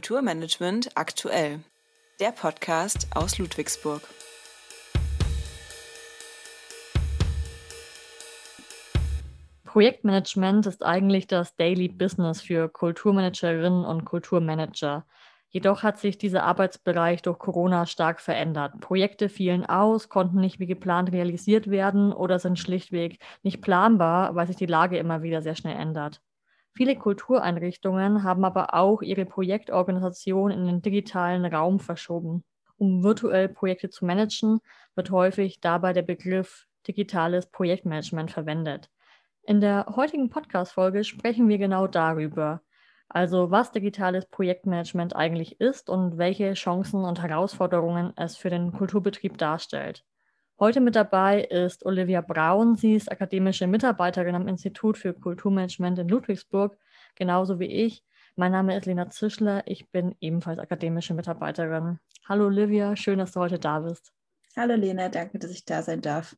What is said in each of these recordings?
Kulturmanagement aktuell. Der Podcast aus Ludwigsburg. Projektmanagement ist eigentlich das Daily Business für Kulturmanagerinnen und Kulturmanager. Jedoch hat sich dieser Arbeitsbereich durch Corona stark verändert. Projekte fielen aus, konnten nicht wie geplant realisiert werden oder sind schlichtweg nicht planbar, weil sich die Lage immer wieder sehr schnell ändert. Viele Kultureinrichtungen haben aber auch ihre Projektorganisation in den digitalen Raum verschoben. Um virtuell Projekte zu managen, wird häufig dabei der Begriff digitales Projektmanagement verwendet. In der heutigen Podcast-Folge sprechen wir genau darüber. Also, was digitales Projektmanagement eigentlich ist und welche Chancen und Herausforderungen es für den Kulturbetrieb darstellt. Heute mit dabei ist Olivia Braun. Sie ist akademische Mitarbeiterin am Institut für Kulturmanagement in Ludwigsburg, genauso wie ich. Mein Name ist Lena Zischler. Ich bin ebenfalls akademische Mitarbeiterin. Hallo Olivia, schön, dass du heute da bist. Hallo Lena, danke, dass ich da sein darf.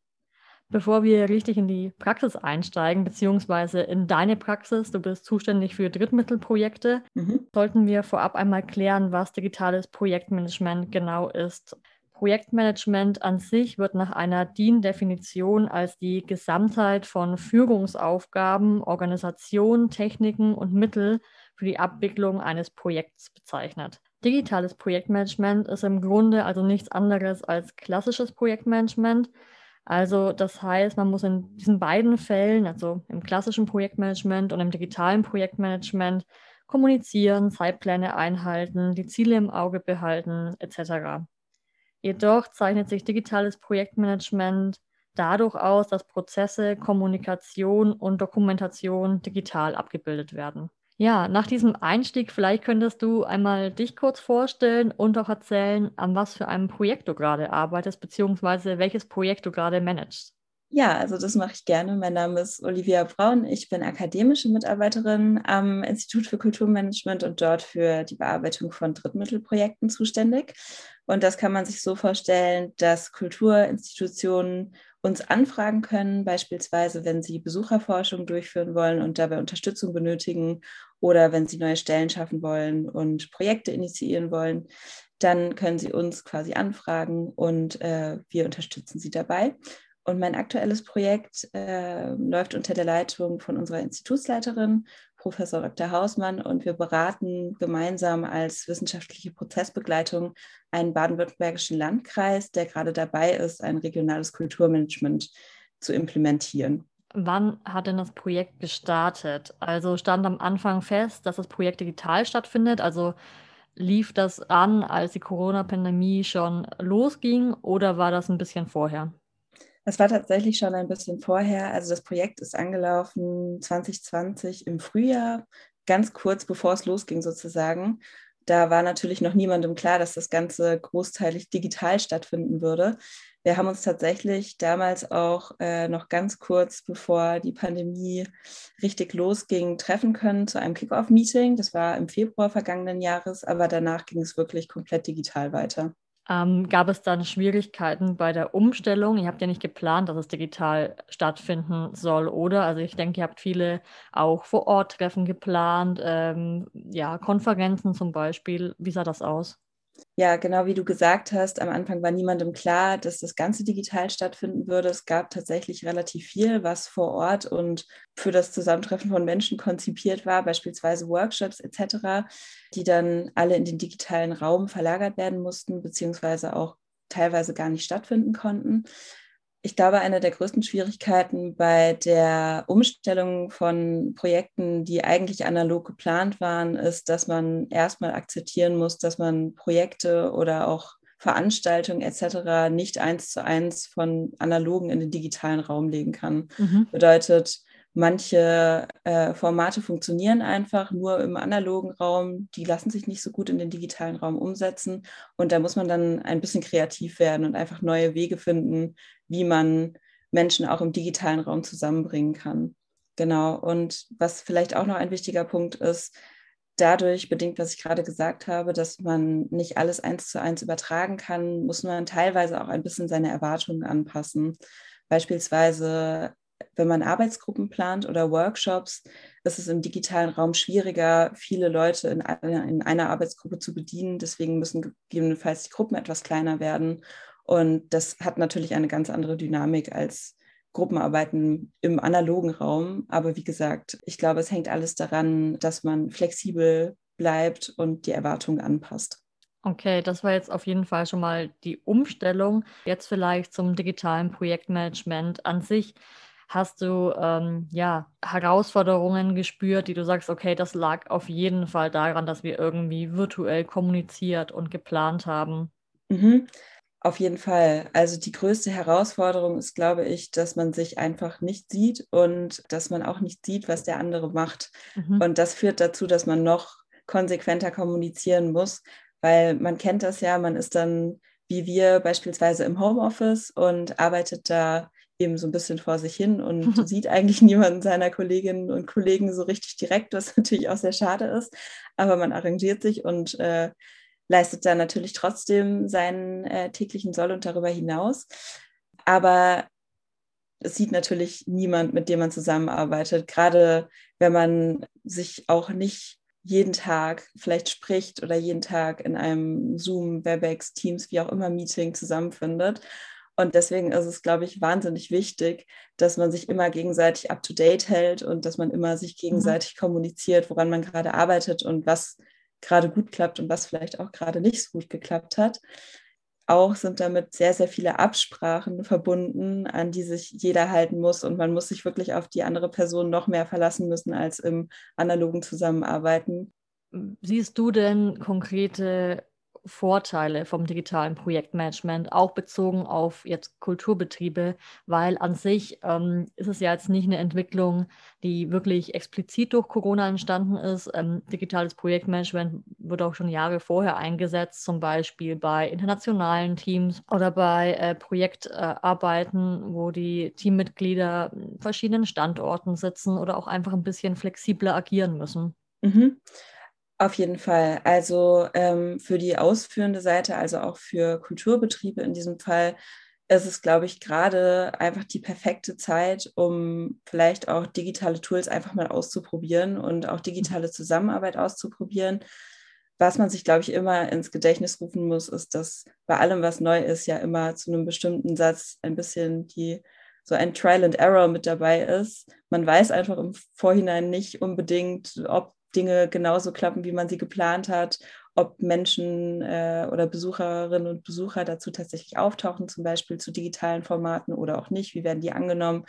Bevor wir richtig in die Praxis einsteigen, beziehungsweise in deine Praxis, du bist zuständig für Drittmittelprojekte, mhm. sollten wir vorab einmal klären, was digitales Projektmanagement genau ist. Projektmanagement an sich wird nach einer DIN-Definition als die Gesamtheit von Führungsaufgaben, Organisation, Techniken und Mittel für die Abwicklung eines Projekts bezeichnet. Digitales Projektmanagement ist im Grunde also nichts anderes als klassisches Projektmanagement, also das heißt, man muss in diesen beiden Fällen, also im klassischen Projektmanagement und im digitalen Projektmanagement, kommunizieren, Zeitpläne einhalten, die Ziele im Auge behalten etc. Jedoch zeichnet sich digitales Projektmanagement dadurch aus, dass Prozesse, Kommunikation und Dokumentation digital abgebildet werden. Ja, nach diesem Einstieg, vielleicht könntest du einmal dich kurz vorstellen und auch erzählen, an was für einem Projekt du gerade arbeitest, beziehungsweise welches Projekt du gerade managst. Ja, also das mache ich gerne. Mein Name ist Olivia Braun. Ich bin akademische Mitarbeiterin am Institut für Kulturmanagement und dort für die Bearbeitung von Drittmittelprojekten zuständig. Und das kann man sich so vorstellen, dass Kulturinstitutionen uns anfragen können, beispielsweise wenn sie Besucherforschung durchführen wollen und dabei Unterstützung benötigen oder wenn sie neue Stellen schaffen wollen und Projekte initiieren wollen, dann können sie uns quasi anfragen und äh, wir unterstützen sie dabei. Und mein aktuelles Projekt äh, läuft unter der Leitung von unserer Institutsleiterin, Professor Dr. Hausmann, und wir beraten gemeinsam als wissenschaftliche Prozessbegleitung einen baden-württembergischen Landkreis, der gerade dabei ist, ein regionales Kulturmanagement zu implementieren. Wann hat denn das Projekt gestartet? Also stand am Anfang fest, dass das Projekt digital stattfindet? Also lief das an, als die Corona-Pandemie schon losging oder war das ein bisschen vorher? Es war tatsächlich schon ein bisschen vorher. Also das Projekt ist angelaufen 2020 im Frühjahr, ganz kurz bevor es losging sozusagen. Da war natürlich noch niemandem klar, dass das Ganze großteilig digital stattfinden würde. Wir haben uns tatsächlich damals auch äh, noch ganz kurz bevor die Pandemie richtig losging, treffen können zu einem Kickoff-Meeting. Das war im Februar vergangenen Jahres, aber danach ging es wirklich komplett digital weiter. Ähm, gab es dann Schwierigkeiten bei der Umstellung? Ihr habt ja nicht geplant, dass es digital stattfinden soll, oder? Also ich denke, ihr habt viele auch vor Ort Treffen geplant, ähm, ja, Konferenzen zum Beispiel. Wie sah das aus? Ja, genau wie du gesagt hast, am Anfang war niemandem klar, dass das Ganze digital stattfinden würde. Es gab tatsächlich relativ viel, was vor Ort und für das Zusammentreffen von Menschen konzipiert war, beispielsweise Workshops etc., die dann alle in den digitalen Raum verlagert werden mussten, beziehungsweise auch teilweise gar nicht stattfinden konnten ich glaube, eine der größten Schwierigkeiten bei der Umstellung von Projekten, die eigentlich analog geplant waren, ist, dass man erstmal akzeptieren muss, dass man Projekte oder auch Veranstaltungen etc. nicht eins zu eins von analogen in den digitalen Raum legen kann. Mhm. Bedeutet, Manche äh, Formate funktionieren einfach nur im analogen Raum, die lassen sich nicht so gut in den digitalen Raum umsetzen. Und da muss man dann ein bisschen kreativ werden und einfach neue Wege finden, wie man Menschen auch im digitalen Raum zusammenbringen kann. Genau. Und was vielleicht auch noch ein wichtiger Punkt ist, dadurch bedingt, was ich gerade gesagt habe, dass man nicht alles eins zu eins übertragen kann, muss man teilweise auch ein bisschen seine Erwartungen anpassen. Beispielsweise wenn man Arbeitsgruppen plant oder Workshops, ist es im digitalen Raum schwieriger, viele Leute in einer, in einer Arbeitsgruppe zu bedienen. Deswegen müssen gegebenenfalls die Gruppen etwas kleiner werden. Und das hat natürlich eine ganz andere Dynamik als Gruppenarbeiten im analogen Raum. Aber wie gesagt, ich glaube, es hängt alles daran, dass man flexibel bleibt und die Erwartungen anpasst. Okay, das war jetzt auf jeden Fall schon mal die Umstellung. Jetzt vielleicht zum digitalen Projektmanagement an sich. Hast du ähm, ja Herausforderungen gespürt, die du sagst, okay, das lag auf jeden Fall daran, dass wir irgendwie virtuell kommuniziert und geplant haben? Mhm. Auf jeden Fall. Also die größte Herausforderung ist, glaube ich, dass man sich einfach nicht sieht und dass man auch nicht sieht, was der andere macht. Mhm. Und das führt dazu, dass man noch konsequenter kommunizieren muss, weil man kennt das ja, man ist dann wie wir beispielsweise im Homeoffice und arbeitet da eben so ein bisschen vor sich hin und sieht eigentlich niemanden seiner Kolleginnen und Kollegen so richtig direkt, was natürlich auch sehr schade ist. Aber man arrangiert sich und äh, leistet dann natürlich trotzdem seinen äh, täglichen Soll und darüber hinaus. Aber es sieht natürlich niemand, mit dem man zusammenarbeitet, gerade wenn man sich auch nicht jeden Tag vielleicht spricht oder jeden Tag in einem Zoom, Webex, Teams, wie auch immer Meeting zusammenfindet. Und deswegen ist es, glaube ich, wahnsinnig wichtig, dass man sich immer gegenseitig up-to-date hält und dass man immer sich mhm. gegenseitig mhm. kommuniziert, woran man gerade arbeitet und was gerade gut klappt und was vielleicht auch gerade nicht so gut geklappt hat. Auch sind damit sehr, sehr viele Absprachen verbunden, an die sich jeder halten muss. Und man muss sich wirklich auf die andere Person noch mehr verlassen müssen als im analogen Zusammenarbeiten. Siehst du denn konkrete Vorteile vom digitalen Projektmanagement, auch bezogen auf jetzt Kulturbetriebe, weil an sich ähm, ist es ja jetzt nicht eine Entwicklung, die wirklich explizit durch Corona entstanden ist. Ähm, digitales Projektmanagement wird auch schon Jahre vorher eingesetzt, zum Beispiel bei internationalen Teams oder bei äh, Projektarbeiten, wo die Teammitglieder verschiedenen Standorten sitzen oder auch einfach ein bisschen flexibler agieren müssen. Mhm. Auf jeden Fall. Also ähm, für die ausführende Seite, also auch für Kulturbetriebe in diesem Fall, ist es, glaube ich, gerade einfach die perfekte Zeit, um vielleicht auch digitale Tools einfach mal auszuprobieren und auch digitale Zusammenarbeit auszuprobieren. Was man sich, glaube ich, immer ins Gedächtnis rufen muss, ist, dass bei allem, was neu ist, ja immer zu einem bestimmten Satz ein bisschen die so ein Trial and Error mit dabei ist. Man weiß einfach im Vorhinein nicht unbedingt, ob Dinge genauso klappen, wie man sie geplant hat, ob Menschen äh, oder Besucherinnen und Besucher dazu tatsächlich auftauchen, zum Beispiel zu digitalen Formaten oder auch nicht, wie werden die angenommen.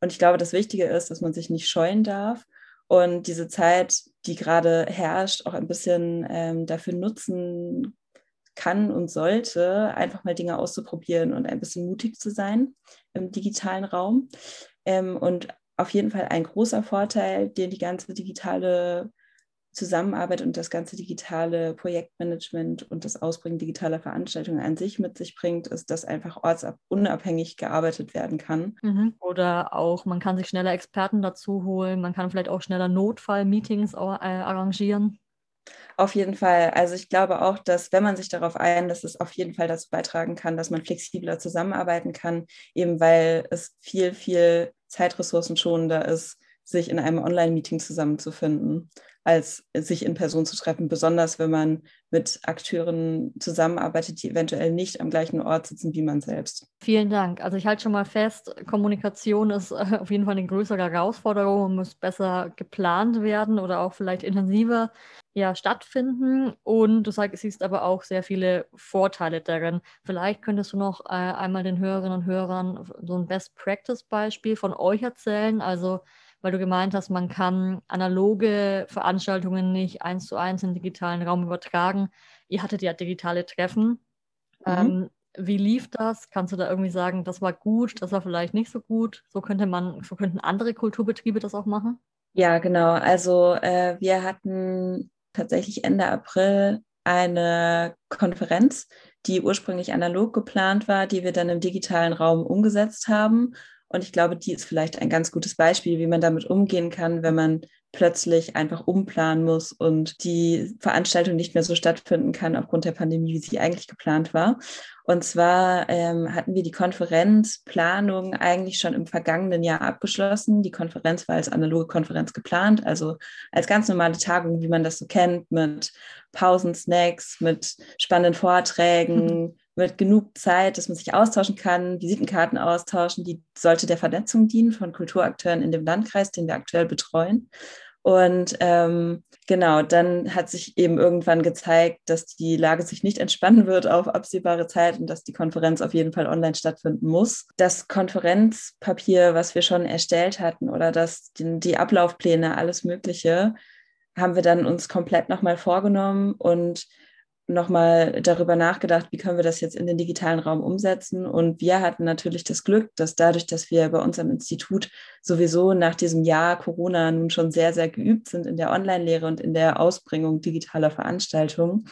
Und ich glaube, das Wichtige ist, dass man sich nicht scheuen darf und diese Zeit, die gerade herrscht, auch ein bisschen ähm, dafür nutzen kann und sollte, einfach mal Dinge auszuprobieren und ein bisschen mutig zu sein im digitalen Raum. Ähm, und auf jeden Fall ein großer Vorteil, den die ganze digitale Zusammenarbeit und das ganze digitale Projektmanagement und das Ausbringen digitaler Veranstaltungen an sich mit sich bringt, ist, dass einfach ortsunabhängig gearbeitet werden kann. Mhm. Oder auch, man kann sich schneller Experten dazu holen, man kann vielleicht auch schneller Notfallmeetings äh, arrangieren. Auf jeden Fall. Also ich glaube auch, dass wenn man sich darauf einlässt, es auf jeden Fall dazu beitragen kann, dass man flexibler zusammenarbeiten kann, eben weil es viel, viel Zeitressourcen schonender ist, sich in einem Online-Meeting zusammenzufinden als sich in Person zu treffen, besonders wenn man mit Akteuren zusammenarbeitet, die eventuell nicht am gleichen Ort sitzen wie man selbst. Vielen Dank. Also ich halte schon mal fest, Kommunikation ist äh, auf jeden Fall eine größere Herausforderung und muss besser geplant werden oder auch vielleicht intensiver ja, stattfinden. Und du sagst, siehst aber auch sehr viele Vorteile darin. Vielleicht könntest du noch äh, einmal den Hörerinnen und Hörern so ein Best-Practice-Beispiel von euch erzählen. Also weil du gemeint hast, man kann analoge Veranstaltungen nicht eins zu eins in den digitalen Raum übertragen. Ihr hattet ja digitale Treffen. Mhm. Ähm, wie lief das? Kannst du da irgendwie sagen, das war gut, das war vielleicht nicht so gut? So könnte man, so könnten andere Kulturbetriebe das auch machen? Ja, genau. Also äh, wir hatten tatsächlich Ende April eine Konferenz, die ursprünglich analog geplant war, die wir dann im digitalen Raum umgesetzt haben und ich glaube, die ist vielleicht ein ganz gutes Beispiel, wie man damit umgehen kann, wenn man plötzlich einfach umplanen muss und die Veranstaltung nicht mehr so stattfinden kann aufgrund der Pandemie, wie sie eigentlich geplant war. Und zwar ähm, hatten wir die Konferenzplanung eigentlich schon im vergangenen Jahr abgeschlossen. Die Konferenz war als analoge Konferenz geplant, also als ganz normale Tagung, wie man das so kennt, mit Pausen, Snacks, mit spannenden Vorträgen, mit genug Zeit, dass man sich austauschen kann, Visitenkarten austauschen. Die sollte der Vernetzung dienen von Kulturakteuren in dem Landkreis, den wir aktuell betreuen. Und ähm, genau, dann hat sich eben irgendwann gezeigt, dass die Lage sich nicht entspannen wird auf absehbare Zeit und dass die Konferenz auf jeden Fall online stattfinden muss. Das Konferenzpapier, was wir schon erstellt hatten oder das, die, die Ablaufpläne, alles Mögliche, haben wir dann uns komplett nochmal vorgenommen und nochmal darüber nachgedacht, wie können wir das jetzt in den digitalen Raum umsetzen. Und wir hatten natürlich das Glück, dass dadurch, dass wir bei uns am Institut sowieso nach diesem Jahr Corona nun schon sehr, sehr geübt sind in der Online-Lehre und in der Ausbringung digitaler Veranstaltungen,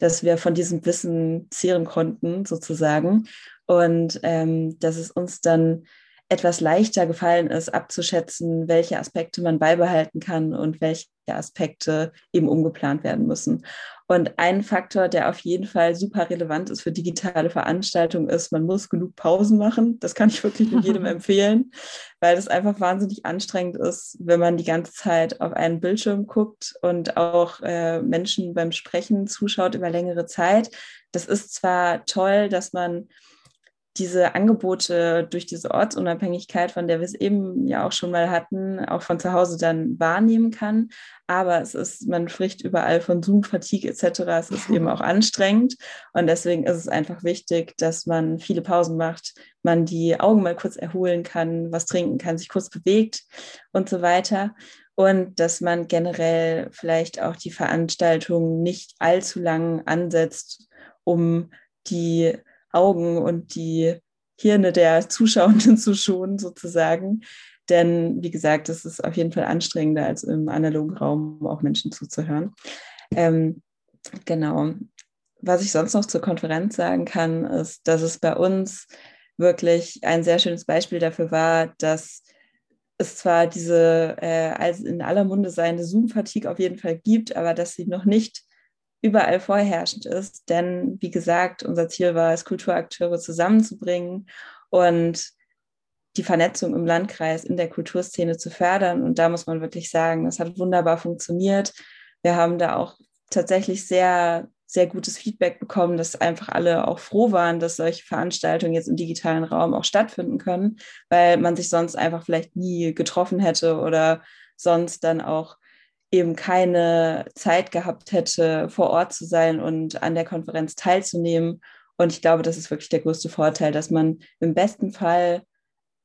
dass wir von diesem Wissen zehren konnten, sozusagen. Und ähm, dass es uns dann etwas leichter gefallen ist, abzuschätzen, welche Aspekte man beibehalten kann und welche Aspekte eben umgeplant werden müssen. Und ein Faktor, der auf jeden Fall super relevant ist für digitale Veranstaltungen, ist, man muss genug Pausen machen. Das kann ich wirklich nur jedem empfehlen, weil es einfach wahnsinnig anstrengend ist, wenn man die ganze Zeit auf einen Bildschirm guckt und auch äh, Menschen beim Sprechen zuschaut über längere Zeit. Das ist zwar toll, dass man diese Angebote durch diese Ortsunabhängigkeit, von der wir es eben ja auch schon mal hatten, auch von zu Hause dann wahrnehmen kann. Aber es ist, man spricht überall von Zoom-Fatigue etc. Es ist eben auch anstrengend. Und deswegen ist es einfach wichtig, dass man viele Pausen macht, man die Augen mal kurz erholen kann, was trinken kann, sich kurz bewegt und so weiter. Und dass man generell vielleicht auch die Veranstaltung nicht allzu lang ansetzt, um die Augen und die Hirne der Zuschauenden zu schonen, sozusagen. Denn, wie gesagt, es ist auf jeden Fall anstrengender, als im analogen Raum auch Menschen zuzuhören. Ähm, genau. Was ich sonst noch zur Konferenz sagen kann, ist, dass es bei uns wirklich ein sehr schönes Beispiel dafür war, dass es zwar diese äh, als in aller Munde seiende Zoom-Fatigue auf jeden Fall gibt, aber dass sie noch nicht überall vorherrschend ist. Denn wie gesagt, unser Ziel war es, Kulturakteure zusammenzubringen und die Vernetzung im Landkreis in der Kulturszene zu fördern. Und da muss man wirklich sagen, das hat wunderbar funktioniert. Wir haben da auch tatsächlich sehr, sehr gutes Feedback bekommen, dass einfach alle auch froh waren, dass solche Veranstaltungen jetzt im digitalen Raum auch stattfinden können, weil man sich sonst einfach vielleicht nie getroffen hätte oder sonst dann auch eben keine Zeit gehabt hätte, vor Ort zu sein und an der Konferenz teilzunehmen. Und ich glaube, das ist wirklich der größte Vorteil, dass man im besten Fall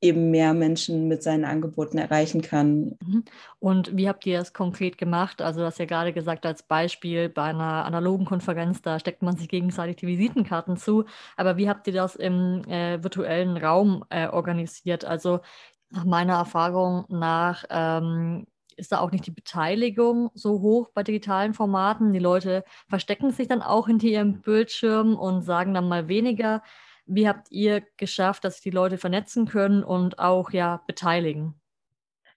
eben mehr Menschen mit seinen Angeboten erreichen kann. Mhm. Und wie habt ihr es konkret gemacht? Also, du hast ja gerade gesagt, als Beispiel bei einer analogen Konferenz, da steckt man sich gegenseitig die Visitenkarten zu. Aber wie habt ihr das im äh, virtuellen Raum äh, organisiert? Also, nach meiner Erfahrung nach ähm, ist da auch nicht die Beteiligung so hoch bei digitalen Formaten. Die Leute verstecken sich dann auch hinter ihrem Bildschirm und sagen dann mal weniger. Wie habt ihr geschafft, dass sich die Leute vernetzen können und auch ja beteiligen?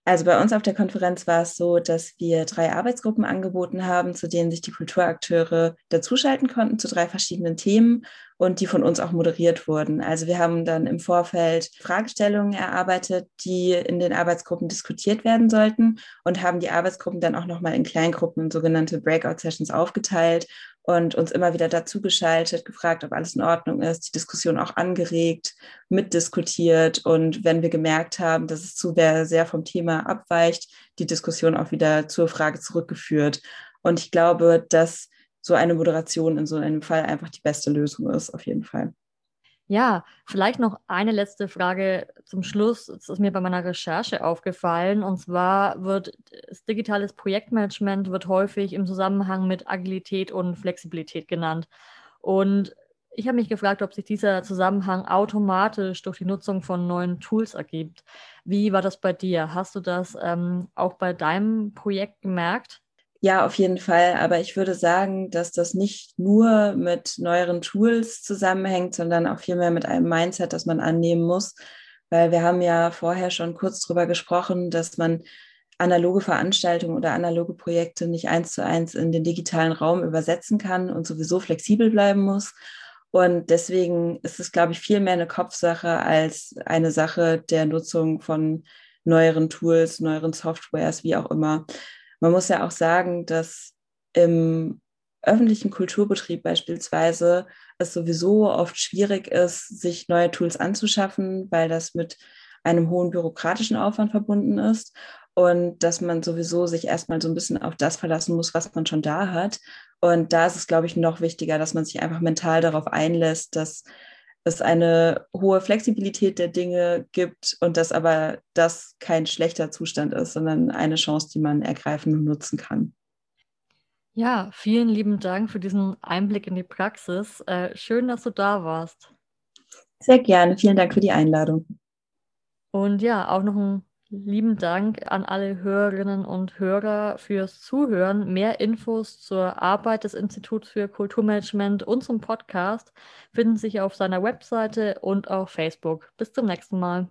Also bei uns auf der Konferenz war es so, dass wir drei Arbeitsgruppen angeboten haben, zu denen sich die Kulturakteure dazuschalten konnten zu drei verschiedenen Themen und die von uns auch moderiert wurden. Also wir haben dann im Vorfeld Fragestellungen erarbeitet, die in den Arbeitsgruppen diskutiert werden sollten und haben die Arbeitsgruppen dann auch nochmal in Kleingruppen, in sogenannte Breakout-Sessions aufgeteilt und uns immer wieder dazu geschaltet, gefragt, ob alles in Ordnung ist, die Diskussion auch angeregt, mitdiskutiert und wenn wir gemerkt haben, dass es zu sehr vom Thema abweicht, die Diskussion auch wieder zur Frage zurückgeführt. Und ich glaube, dass so eine Moderation in so einem Fall einfach die beste Lösung ist, auf jeden Fall. Ja, vielleicht noch eine letzte Frage zum Schluss. Es ist mir bei meiner Recherche aufgefallen. Und zwar wird das digitales Projektmanagement wird häufig im Zusammenhang mit Agilität und Flexibilität genannt. Und ich habe mich gefragt, ob sich dieser Zusammenhang automatisch durch die Nutzung von neuen Tools ergibt. Wie war das bei dir? Hast du das ähm, auch bei deinem Projekt gemerkt? Ja, auf jeden Fall. Aber ich würde sagen, dass das nicht nur mit neueren Tools zusammenhängt, sondern auch vielmehr mit einem Mindset, das man annehmen muss. Weil wir haben ja vorher schon kurz darüber gesprochen, dass man analoge Veranstaltungen oder analoge Projekte nicht eins zu eins in den digitalen Raum übersetzen kann und sowieso flexibel bleiben muss. Und deswegen ist es, glaube ich, viel mehr eine Kopfsache als eine Sache der Nutzung von neueren Tools, neueren Softwares, wie auch immer. Man muss ja auch sagen, dass im öffentlichen Kulturbetrieb beispielsweise es sowieso oft schwierig ist, sich neue Tools anzuschaffen, weil das mit einem hohen bürokratischen Aufwand verbunden ist und dass man sowieso sich erstmal so ein bisschen auf das verlassen muss, was man schon da hat. Und da ist es, glaube ich, noch wichtiger, dass man sich einfach mental darauf einlässt, dass es eine hohe Flexibilität der Dinge gibt und dass aber das kein schlechter Zustand ist, sondern eine Chance, die man ergreifen und nutzen kann. Ja, vielen lieben Dank für diesen Einblick in die Praxis. Äh, schön, dass du da warst. Sehr gerne. Vielen Dank für die Einladung. Und ja, auch noch ein Lieben Dank an alle Hörerinnen und Hörer fürs Zuhören. Mehr Infos zur Arbeit des Instituts für Kulturmanagement und zum Podcast finden sich auf seiner Webseite und auf Facebook. Bis zum nächsten Mal.